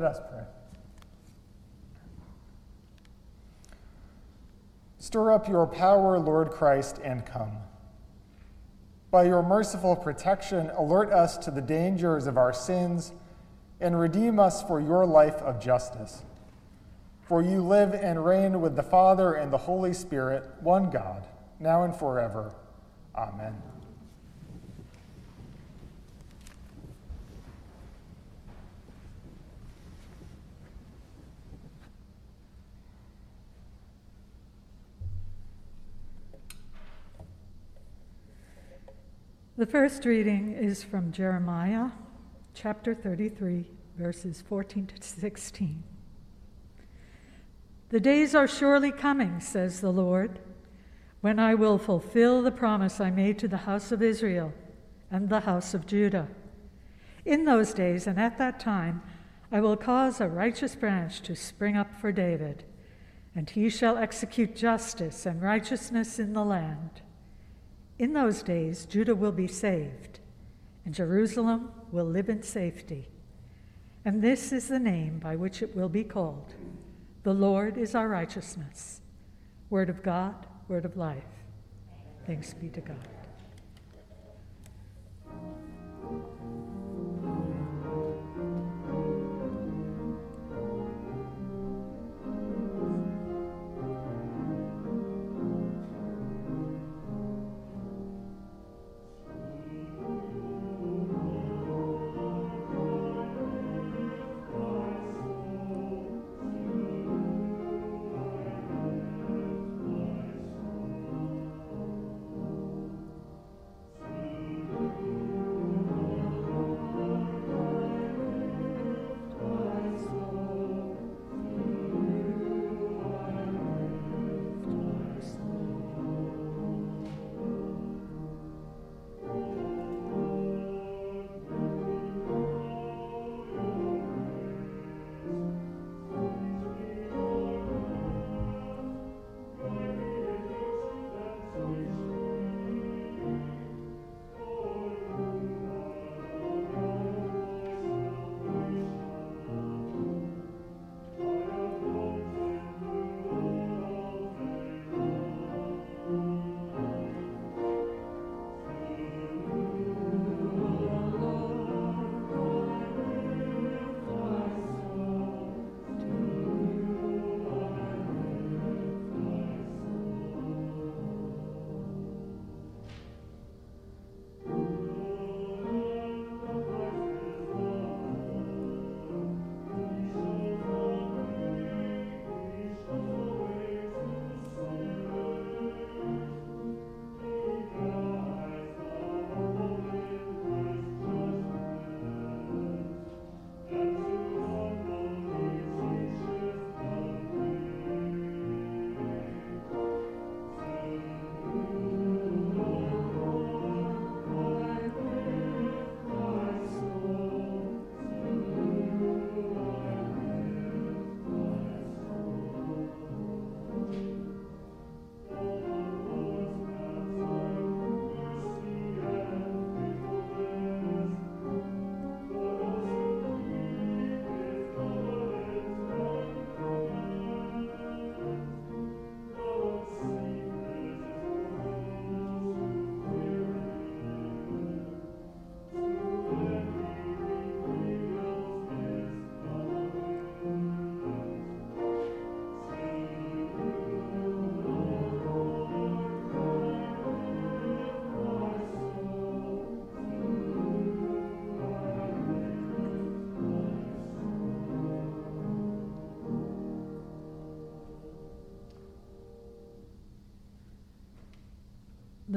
Let us pray. Stir up your power, Lord Christ, and come. By your merciful protection, alert us to the dangers of our sins and redeem us for your life of justice. For you live and reign with the Father and the Holy Spirit, one God, now and forever. Amen. The first reading is from Jeremiah chapter 33, verses 14 to 16. The days are surely coming, says the Lord, when I will fulfill the promise I made to the house of Israel and the house of Judah. In those days and at that time, I will cause a righteous branch to spring up for David, and he shall execute justice and righteousness in the land. In those days, Judah will be saved, and Jerusalem will live in safety. And this is the name by which it will be called The Lord is our righteousness. Word of God, word of life. Thanks be to God.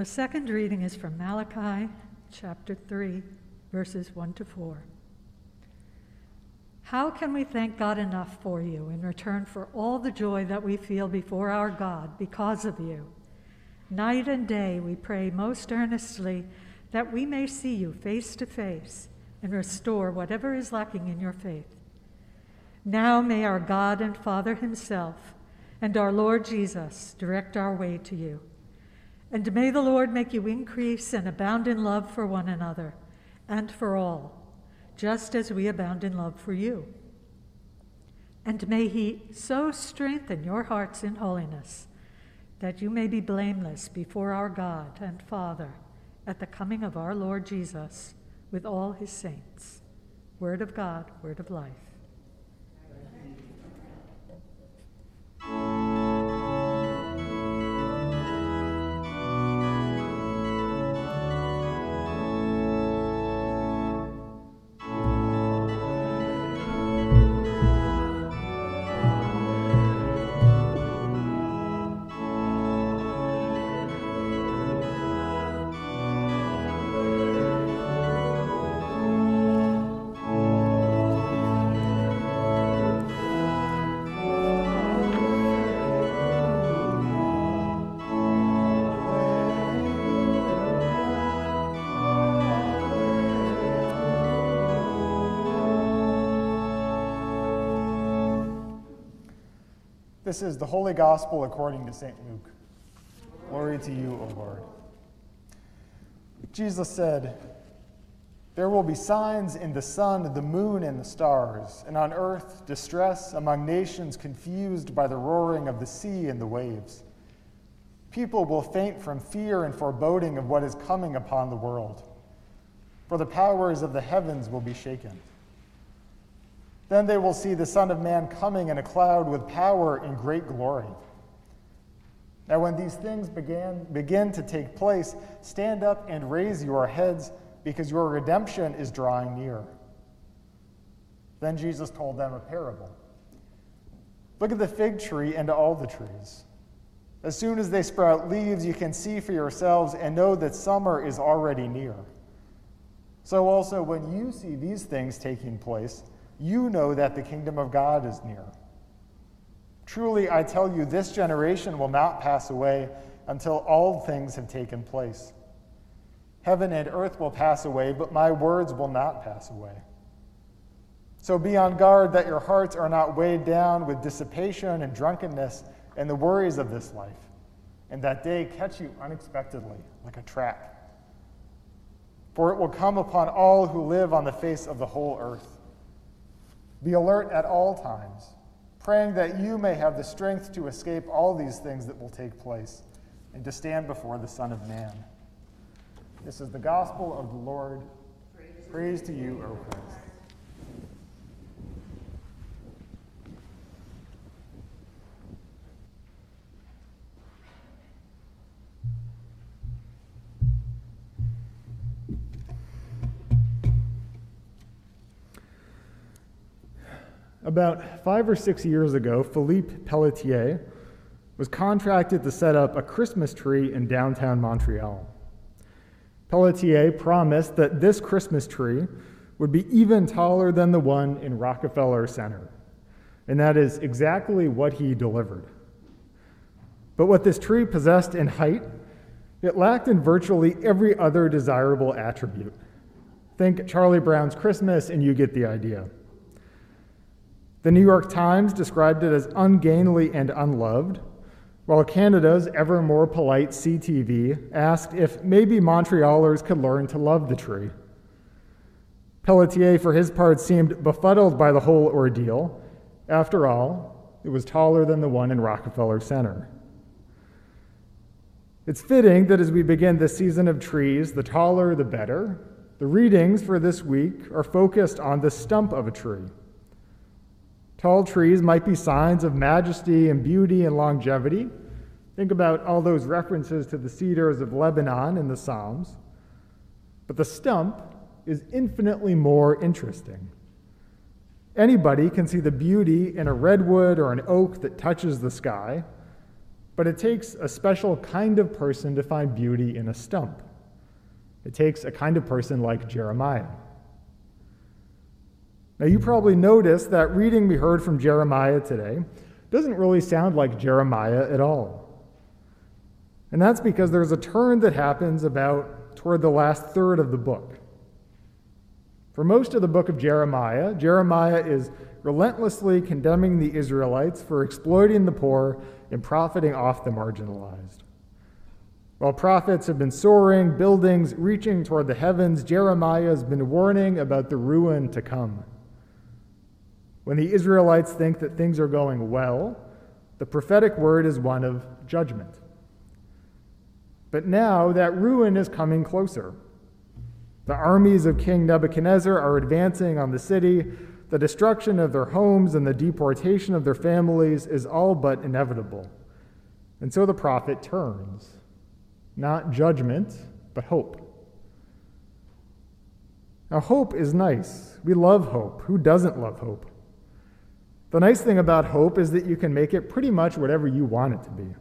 The second reading is from Malachi chapter 3, verses 1 to 4. How can we thank God enough for you in return for all the joy that we feel before our God because of you? Night and day we pray most earnestly that we may see you face to face and restore whatever is lacking in your faith. Now may our God and Father Himself and our Lord Jesus direct our way to you. And may the Lord make you increase and abound in love for one another and for all, just as we abound in love for you. And may He so strengthen your hearts in holiness that you may be blameless before our God and Father at the coming of our Lord Jesus with all His saints. Word of God, word of life. This is the Holy Gospel according to St. Luke. Glory to you, O Lord. Jesus said, There will be signs in the sun, the moon, and the stars, and on earth distress among nations confused by the roaring of the sea and the waves. People will faint from fear and foreboding of what is coming upon the world, for the powers of the heavens will be shaken. Then they will see the Son of Man coming in a cloud with power and great glory. Now, when these things began, begin to take place, stand up and raise your heads, because your redemption is drawing near. Then Jesus told them a parable Look at the fig tree and all the trees. As soon as they sprout leaves, you can see for yourselves and know that summer is already near. So, also, when you see these things taking place, you know that the kingdom of God is near. Truly, I tell you, this generation will not pass away until all things have taken place. Heaven and earth will pass away, but my words will not pass away. So be on guard that your hearts are not weighed down with dissipation and drunkenness and the worries of this life, and that day catch you unexpectedly like a trap. For it will come upon all who live on the face of the whole earth. Be alert at all times, praying that you may have the strength to escape all these things that will take place and to stand before the Son of Man. This is the gospel of the Lord. Praise, Praise to you, O Christ. About five or six years ago, Philippe Pelletier was contracted to set up a Christmas tree in downtown Montreal. Pelletier promised that this Christmas tree would be even taller than the one in Rockefeller Center. And that is exactly what he delivered. But what this tree possessed in height, it lacked in virtually every other desirable attribute. Think Charlie Brown's Christmas, and you get the idea. The New York Times described it as ungainly and unloved, while Canada's ever more polite CTV asked if maybe Montrealers could learn to love the tree. Pelletier, for his part, seemed befuddled by the whole ordeal. After all, it was taller than the one in Rockefeller Center. It's fitting that as we begin this season of trees, the taller the better, the readings for this week are focused on the stump of a tree. Tall trees might be signs of majesty and beauty and longevity. Think about all those references to the cedars of Lebanon in the Psalms. But the stump is infinitely more interesting. Anybody can see the beauty in a redwood or an oak that touches the sky, But it takes a special kind of person to find beauty in a stump. It takes a kind of person like Jeremiah. Now, you probably noticed that reading we heard from Jeremiah today doesn't really sound like Jeremiah at all. And that's because there's a turn that happens about toward the last third of the book. For most of the book of Jeremiah, Jeremiah is relentlessly condemning the Israelites for exploiting the poor and profiting off the marginalized. While profits have been soaring, buildings reaching toward the heavens, Jeremiah has been warning about the ruin to come. When the Israelites think that things are going well, the prophetic word is one of judgment. But now that ruin is coming closer. The armies of King Nebuchadnezzar are advancing on the city. The destruction of their homes and the deportation of their families is all but inevitable. And so the prophet turns. Not judgment, but hope. Now, hope is nice. We love hope. Who doesn't love hope? The nice thing about hope is that you can make it pretty much whatever you want it to be.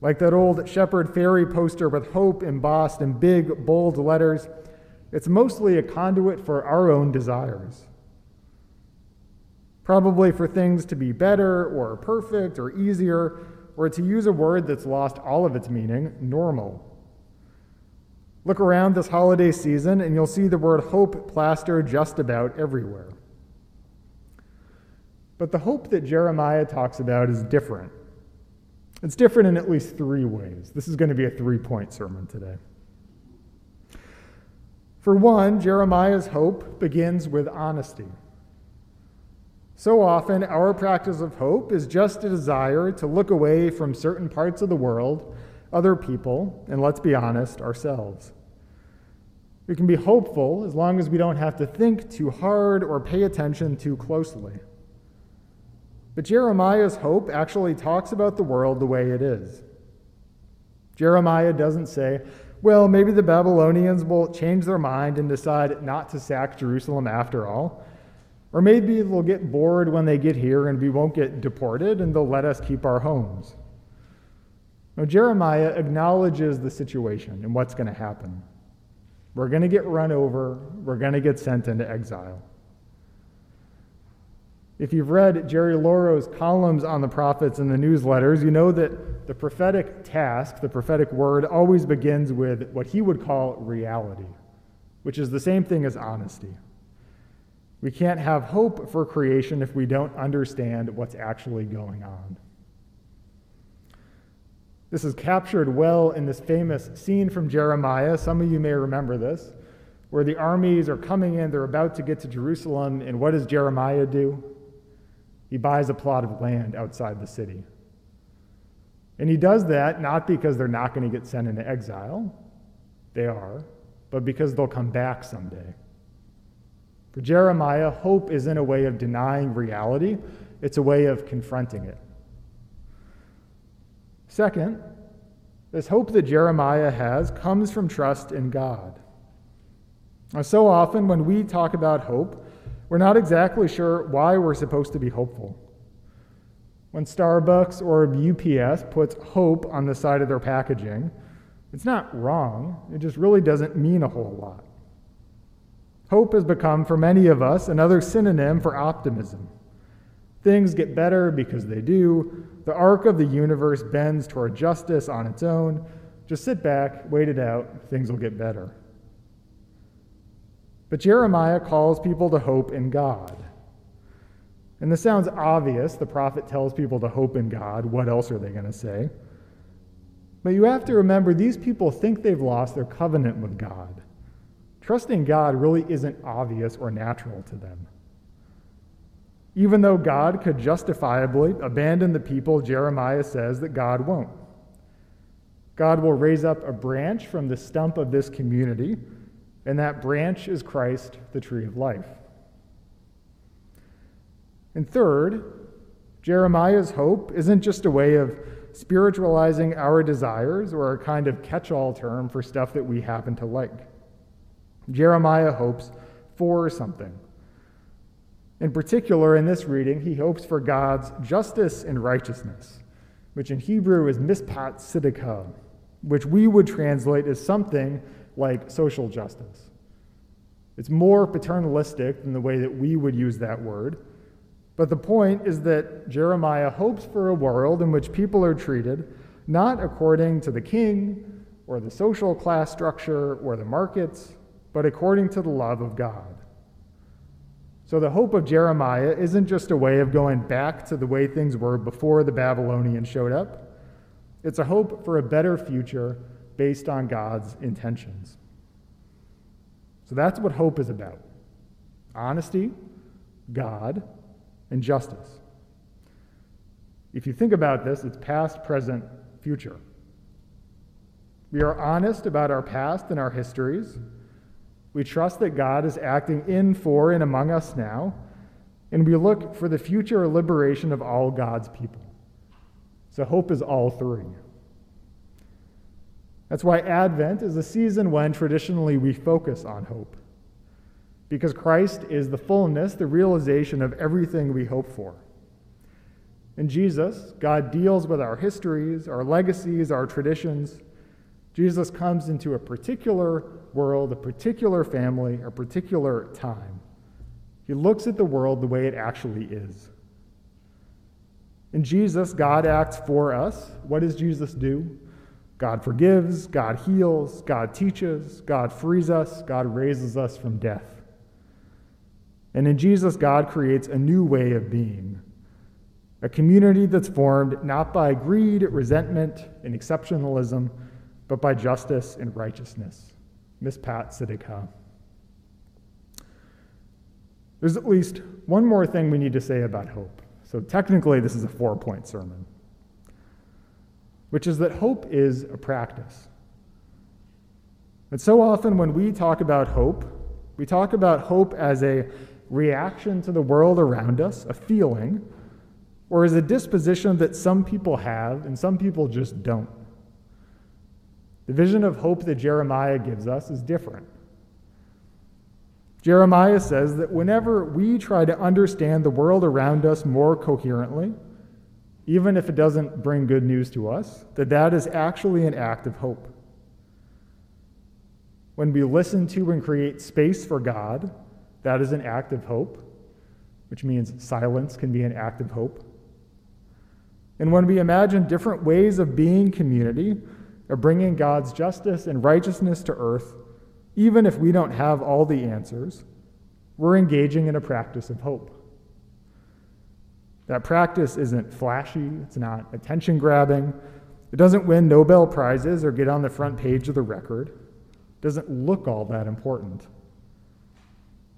Like that old Shepard Fairey poster with hope embossed in big, bold letters, it's mostly a conduit for our own desires. Probably for things to be better or perfect or easier, or to use a word that's lost all of its meaning, normal. Look around this holiday season and you'll see the word hope plastered just about everywhere. But the hope that Jeremiah talks about is different. It's different in at least three ways. This is going to be a three point sermon today. For one, Jeremiah's hope begins with honesty. So often, our practice of hope is just a desire to look away from certain parts of the world, other people, and let's be honest, ourselves. We can be hopeful as long as we don't have to think too hard or pay attention too closely. But Jeremiah's hope actually talks about the world the way it is. Jeremiah doesn't say, well, maybe the Babylonians will change their mind and decide not to sack Jerusalem after all. Or maybe they'll get bored when they get here and we won't get deported and they'll let us keep our homes. Now, Jeremiah acknowledges the situation and what's going to happen. We're going to get run over, we're going to get sent into exile. If you've read Jerry Laurow's columns on the prophets in the newsletters, you know that the prophetic task, the prophetic word, always begins with what he would call reality, which is the same thing as honesty. We can't have hope for creation if we don't understand what's actually going on. This is captured well in this famous scene from Jeremiah. Some of you may remember this, where the armies are coming in, they're about to get to Jerusalem, and what does Jeremiah do? He buys a plot of land outside the city. And he does that not because they're not going to get sent into exile, they are, but because they'll come back someday. For Jeremiah, hope isn't a way of denying reality, it's a way of confronting it. Second, this hope that Jeremiah has comes from trust in God. Now, so often when we talk about hope, we're not exactly sure why we're supposed to be hopeful. When Starbucks or UPS puts hope on the side of their packaging, it's not wrong, it just really doesn't mean a whole lot. Hope has become, for many of us, another synonym for optimism. Things get better because they do. The arc of the universe bends toward justice on its own. Just sit back, wait it out, things will get better. But Jeremiah calls people to hope in God. And this sounds obvious. The prophet tells people to hope in God. What else are they going to say? But you have to remember these people think they've lost their covenant with God. Trusting God really isn't obvious or natural to them. Even though God could justifiably abandon the people, Jeremiah says that God won't. God will raise up a branch from the stump of this community and that branch is Christ, the tree of life. And third, Jeremiah's hope isn't just a way of spiritualizing our desires or a kind of catch all term for stuff that we happen to like. Jeremiah hopes for something. In particular, in this reading, he hopes for God's justice and righteousness. which in Hebrew is mispat tzedakah, which we would translate as something like social justice. It's more paternalistic than the way that we would use that word. But the point is that Jeremiah hopes for a world in which people are treated not according to the king or the social class structure or the markets, but according to the love of God. So the hope of Jeremiah isn't just a way of going back to the way things were before the Babylonians showed up, it's a hope for a better future based on God's intentions. So that's what hope is about honesty, God, and justice. If you think about this, it's past, present, future. We are honest about our past and our histories. We trust that God is acting in, for, and among us now. And we look for the future liberation of all God's people. So hope is all three. That's why Advent is a season when traditionally we focus on hope. Because Christ is the fullness, the realization of everything we hope for. In Jesus, God deals with our histories, our legacies, our traditions. Jesus comes into a particular world, a particular family, a particular time. He looks at the world the way it actually is. In Jesus, God acts for us. What does Jesus do? God forgives, God heals, God teaches, God frees us, God raises us from death. And in Jesus, God creates a new way of being a community that's formed not by greed, resentment, and exceptionalism, but by justice and righteousness. mispat tzedakah. There's at least one more thing we need to say about hope. So, technically, this is a four point sermon which is that hope is a practice. And so often when we talk about hope, we talk about hope as a reaction to the world around us, a feeling, or as a disposition that some people have and some people just don't. The vision of hope that Jeremiah gives us is different. Jeremiah says that whenever we try to understand the world around us more coherently, even if it doesn't bring good news to us, that that is actually an act of hope. When we listen to and create space for God, that is an act of hope, which means silence can be an act of hope. And when we imagine different ways of being community, of bringing God's justice and righteousness to earth, even if we don't have all the answers, we're engaging in a practice of hope. That practice isn't flashy, it's not attention grabbing, it doesn't win Nobel Prizes or get on the front page of the record, it doesn't look all that important.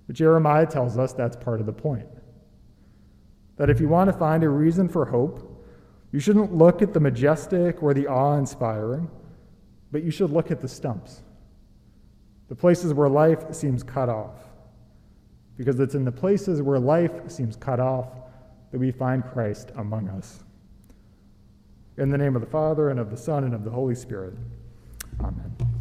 But Jeremiah tells us that's part of the point. That if you want to find a reason for hope, you shouldn't look at the majestic or the awe inspiring, but you should look at the stumps, the places where life seems cut off. Because it's in the places where life seems cut off that we find Christ among us. In the name of the Father, and of the Son, and of the Holy Spirit. Amen.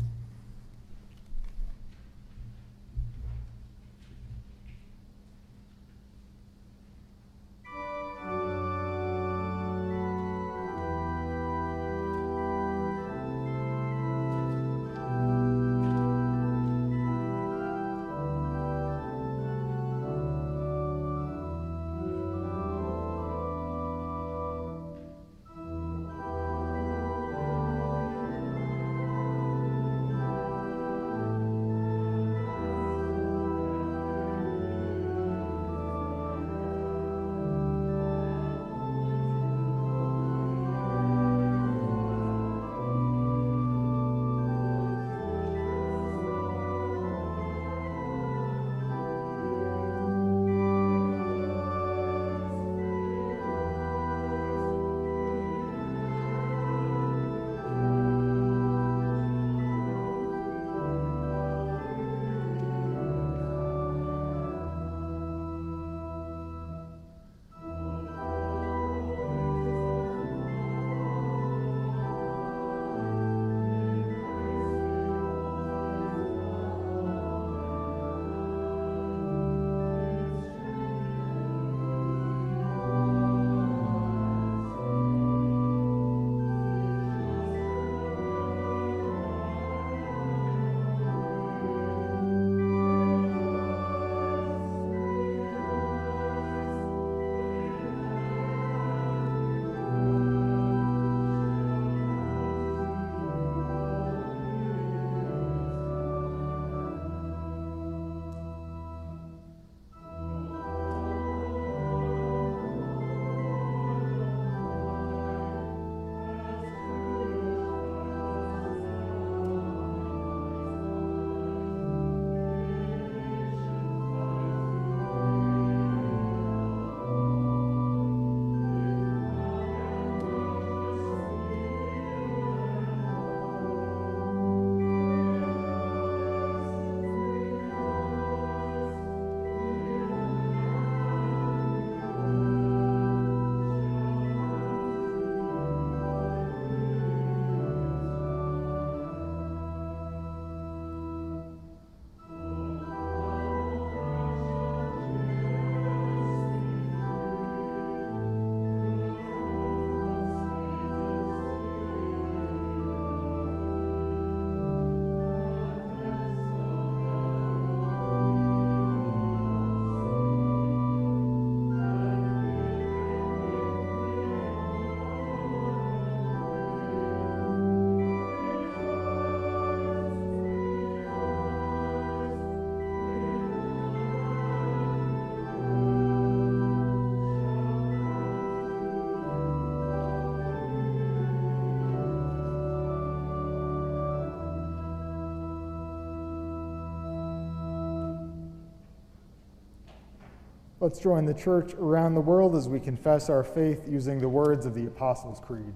Let's join the church around the world as we confess our faith using the words of the Apostles' Creed.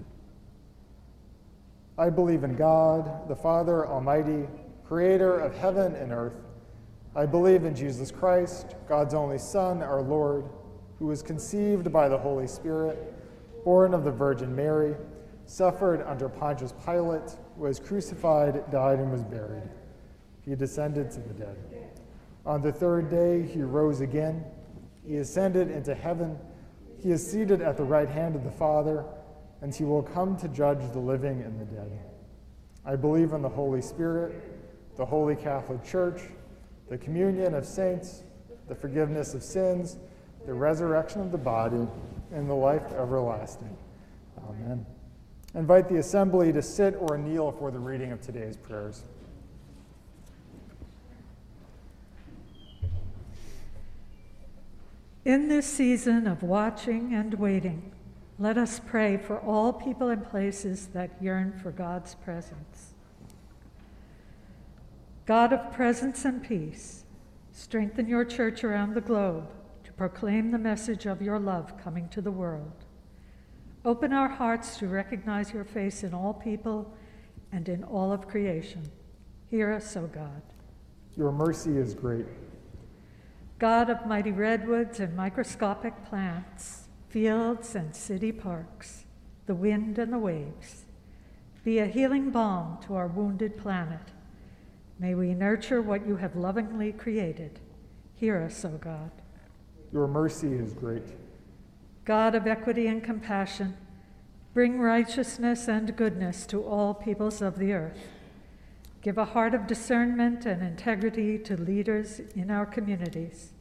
I believe in God, the Father Almighty, creator of heaven and earth. I believe in Jesus Christ, God's only Son, our Lord, who was conceived by the Holy Spirit, born of the Virgin Mary, suffered under Pontius Pilate, was crucified, died, and was buried. He descended to the dead. On the third day, he rose again. He ascended into heaven. He is seated at the right hand of the Father, and he will come to judge the living and the dead. I believe in the Holy Spirit, the Holy Catholic Church, the communion of saints, the forgiveness of sins, the resurrection of the body, and the life everlasting. Amen. I invite the assembly to sit or kneel for the reading of today's prayers. In this season of watching and waiting, let us pray for all people and places that yearn for God's presence. God of presence and peace, strengthen your church around the globe to proclaim the message of your love coming to the world. Open our hearts to recognize your face in all people and in all of creation. Hear us, O God. Your mercy is great. God of mighty redwoods and microscopic plants, fields and city parks, the wind and the waves, be a healing balm to our wounded planet. May we nurture what you have lovingly created. Hear us, O God. Your mercy is great. God of equity and compassion, bring righteousness and goodness to all peoples of the earth. Give a heart of discernment and integrity to leaders in our communities.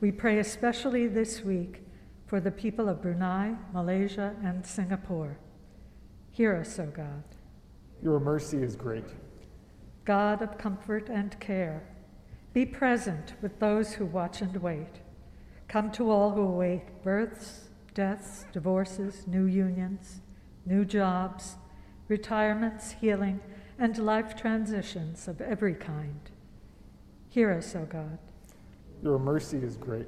We pray especially this week for the people of Brunei, Malaysia, and Singapore. Hear us, O God. Your mercy is great. God of comfort and care, be present with those who watch and wait. Come to all who await births, deaths, divorces, new unions, new jobs, retirements, healing, and life transitions of every kind. Hear us, O God. Your mercy is great.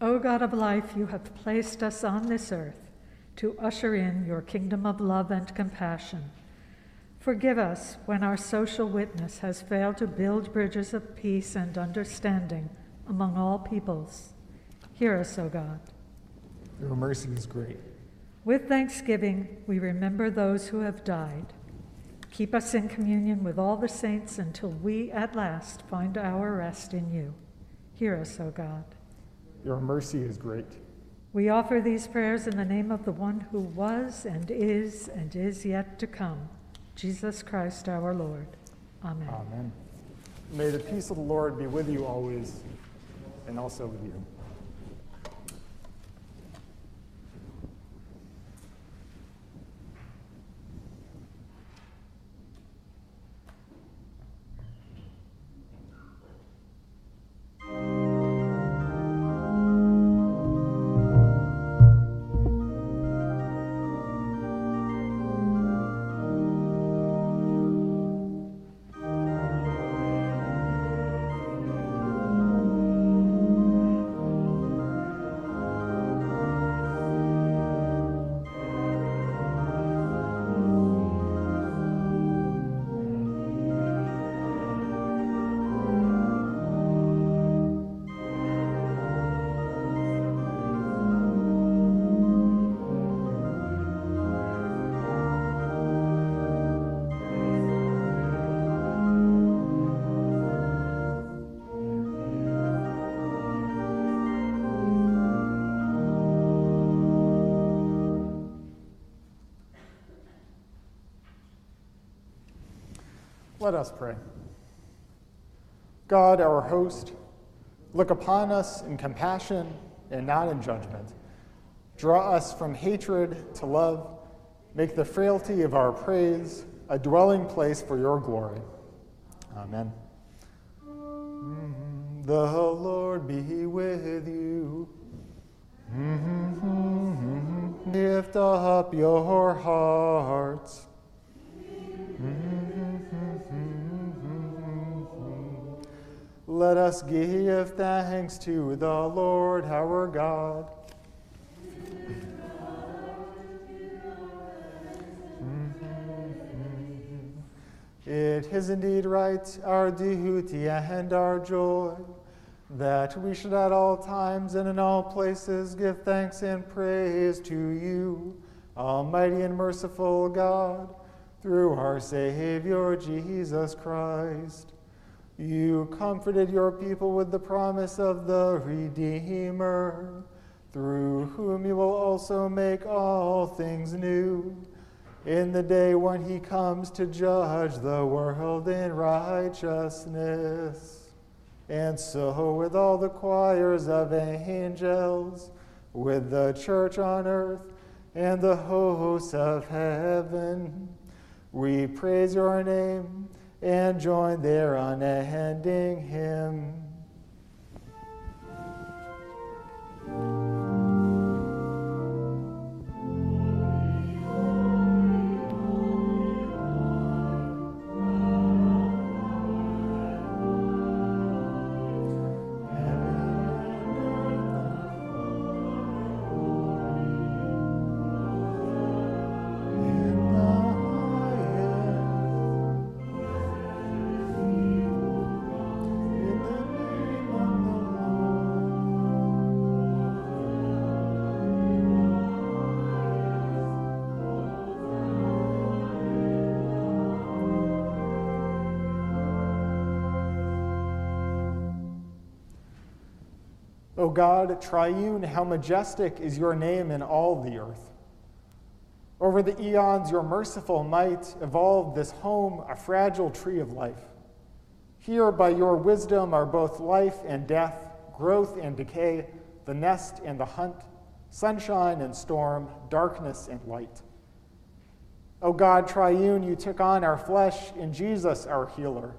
O God of life, you have placed us on this earth to usher in your kingdom of love and compassion. Forgive us when our social witness has failed to build bridges of peace and understanding among all peoples. Hear us, O God. Your mercy is great. With thanksgiving, we remember those who have died. Keep us in communion with all the saints until we at last find our rest in you. Hear us, O God. Your mercy is great. We offer these prayers in the name of the one who was and is and is yet to come, Jesus Christ our Lord. Amen. Amen. May the peace of the Lord be with you always and also with you. Let us pray. God, our host, look upon us in compassion and not in judgment. Draw us from hatred to love. Make the frailty of our praise a dwelling place for your glory. Amen. Mm-hmm. The Lord be with you. Mm-hmm. Lift up your hearts. Let us give thanks to the Lord our God. Mm-hmm. It is indeed right, our duty and our joy, that we should at all times and in all places give thanks and praise to you, Almighty and merciful God, through our Savior Jesus Christ. You comforted your people with the promise of the Redeemer, through whom you will also make all things new in the day when he comes to judge the world in righteousness. And so, with all the choirs of angels, with the church on earth, and the hosts of heaven, we praise your name and join their unending hymn. God, triune, how majestic is your name in all the earth. Over the eons, your merciful might evolved this home, a fragile tree of life. Here, by your wisdom, are both life and death, growth and decay, the nest and the hunt, sunshine and storm, darkness and light. O God, triune, you took on our flesh in Jesus, our healer.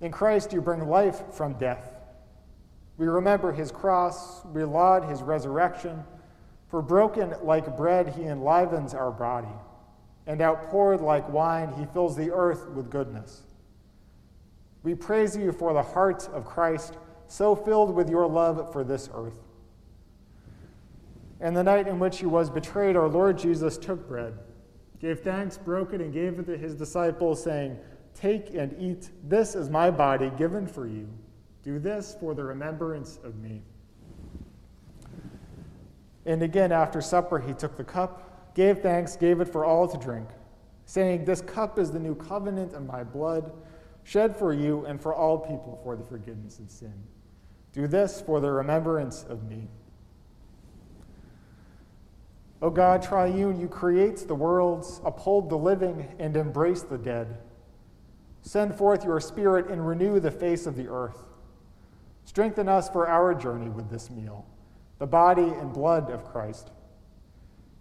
In Christ, you bring life from death. We remember his cross, we laud his resurrection. For broken like bread, he enlivens our body, and outpoured like wine, he fills the earth with goodness. We praise you for the heart of Christ, so filled with your love for this earth. And the night in which he was betrayed, our Lord Jesus took bread, gave thanks, broke it, and gave it to his disciples, saying, Take and eat. This is my body given for you. Do this for the remembrance of me. And again, after supper, he took the cup, gave thanks, gave it for all to drink, saying, This cup is the new covenant in my blood, shed for you and for all people for the forgiveness of sin. Do this for the remembrance of me. O God, triune, you create the worlds, uphold the living, and embrace the dead. Send forth your Spirit and renew the face of the earth. Strengthen us for our journey with this meal, the body and blood of Christ.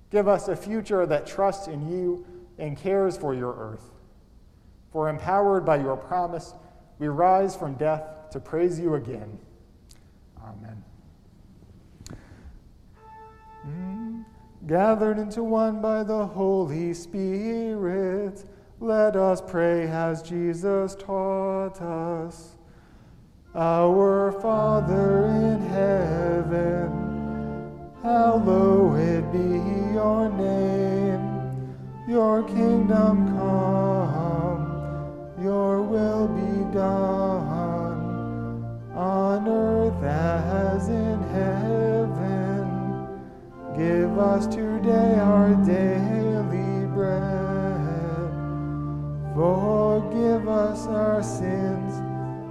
Give us a future that trusts in you and cares for your earth. For empowered by your promise, we rise from death to praise you again. Amen. Mm. Gathered into one by the Holy Spirit, let us pray as Jesus taught us. Our Father in heaven, hallowed be your name. Your kingdom come, your will be done, on earth as in heaven. Give us today our daily bread. Forgive us our sins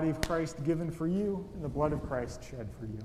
body of Christ given for you and the blood of Christ shed for you.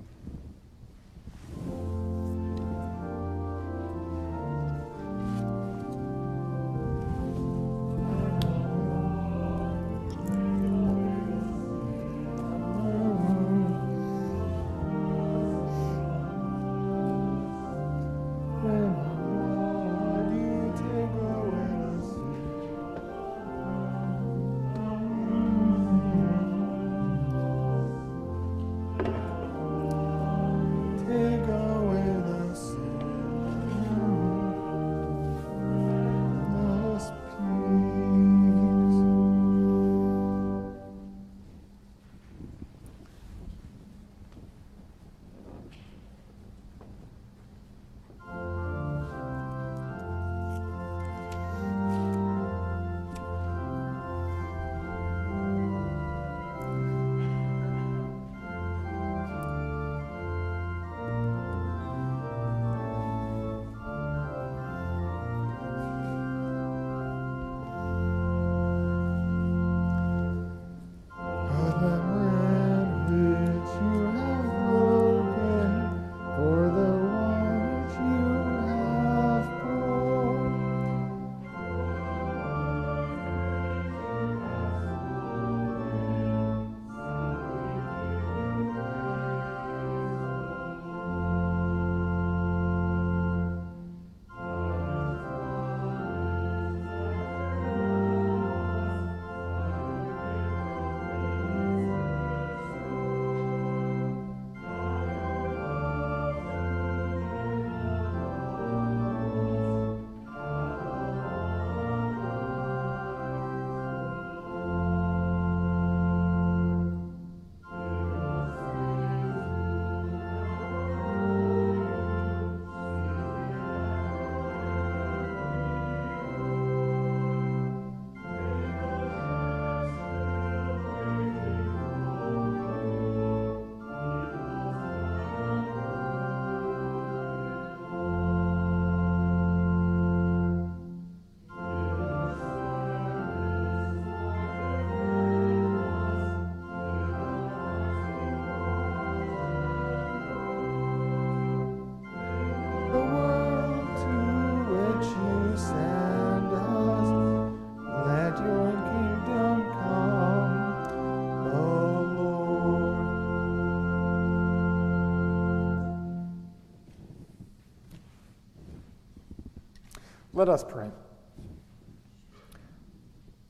Let us pray.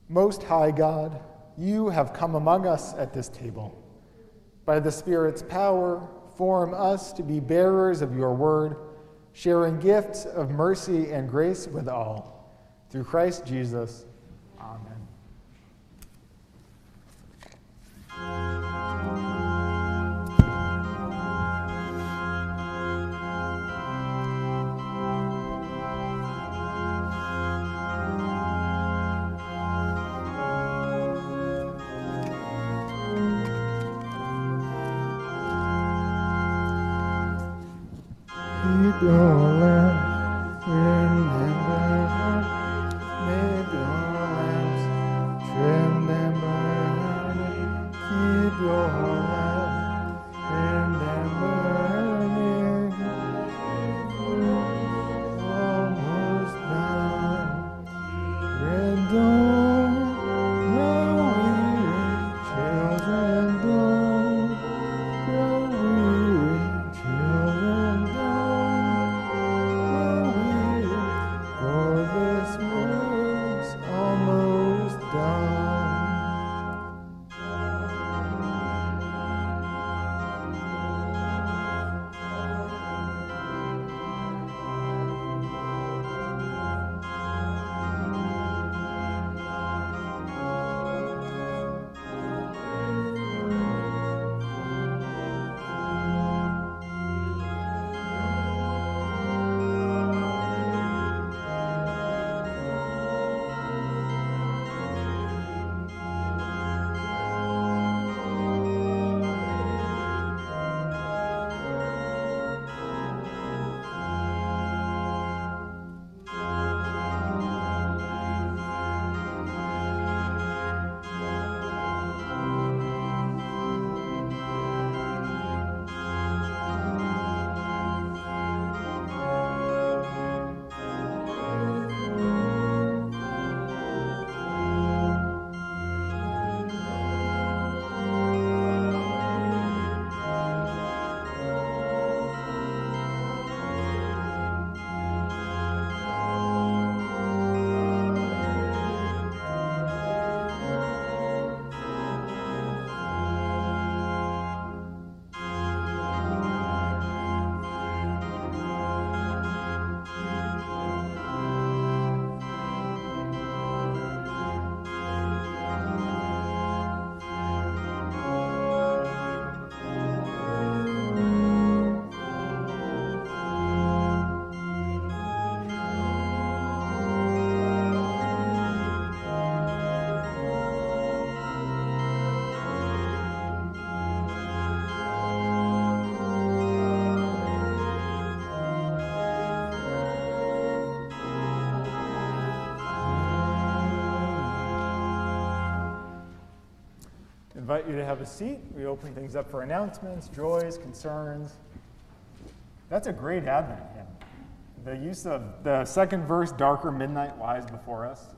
Most High God, you have come among us at this table. By the Spirit's power, form us to be bearers of your word, sharing gifts of mercy and grace with all. Through Christ Jesus. Invite you to have a seat. We open things up for announcements, joys, concerns. That's a great Advent hymn. The use of the second verse, darker midnight lies before us.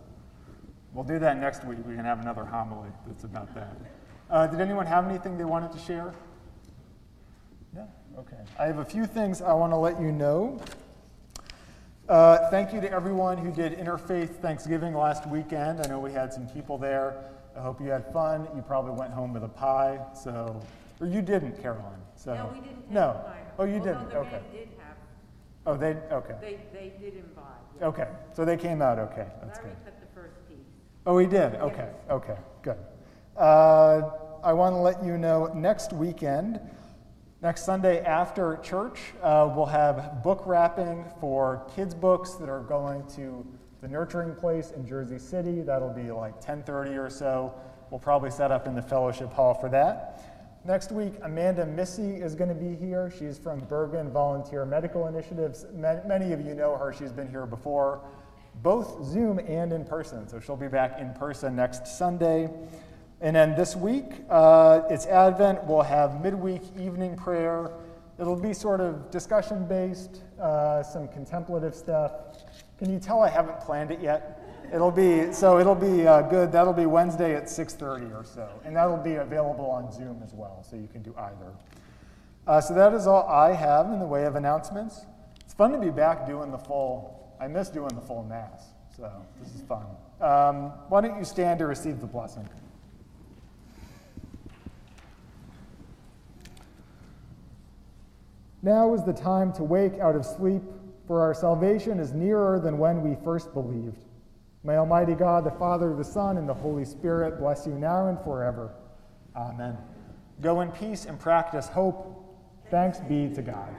We'll do that next week. We can have another homily that's about that. Uh, did anyone have anything they wanted to share? Yeah, okay. I have a few things I want to let you know. Uh, thank you to everyone who did Interfaith Thanksgiving last weekend. I know we had some people there. I hope you had fun. You probably went home with a pie, so or you didn't, Caroline. So No, we didn't have no. pie. Oh, you Although didn't. Okay. did have, Oh, they okay. they, they did imbibe. yeah. Okay, so they came out okay. That's Larry good. cut the first piece. Oh, he did? Okay, okay, good. Uh, I want to let you know next weekend, next Sunday after church, uh, we'll have book wrapping for kids' books that are going to the Nurturing Place in Jersey City. That'll be like 10:30 or so. We'll probably set up in the fellowship hall for that. Next week, Amanda Missy is going to be here. She's from Bergen Volunteer Medical Initiatives. Many of you know her. She's been here before, both Zoom and in person. So she'll be back in person next Sunday. And then this week, uh, it's Advent. We'll have midweek evening prayer. It'll be sort of discussion based, uh, some contemplative stuff. Can you tell I haven't planned it yet? It'll be so. It'll be uh, good. That'll be Wednesday at 6:30 or so, and that'll be available on Zoom as well, so you can do either. Uh, so that is all I have in the way of announcements. It's fun to be back doing the full I miss doing the full Mass, so this is fun. Um, why don't you stand to receive the blessing? Now is the time to wake out of sleep, for our salvation is nearer than when we first believed. May Almighty God, the Father, the Son, and the Holy Spirit bless you now and forever. Amen. Go in peace and practice hope. Thanks be to God.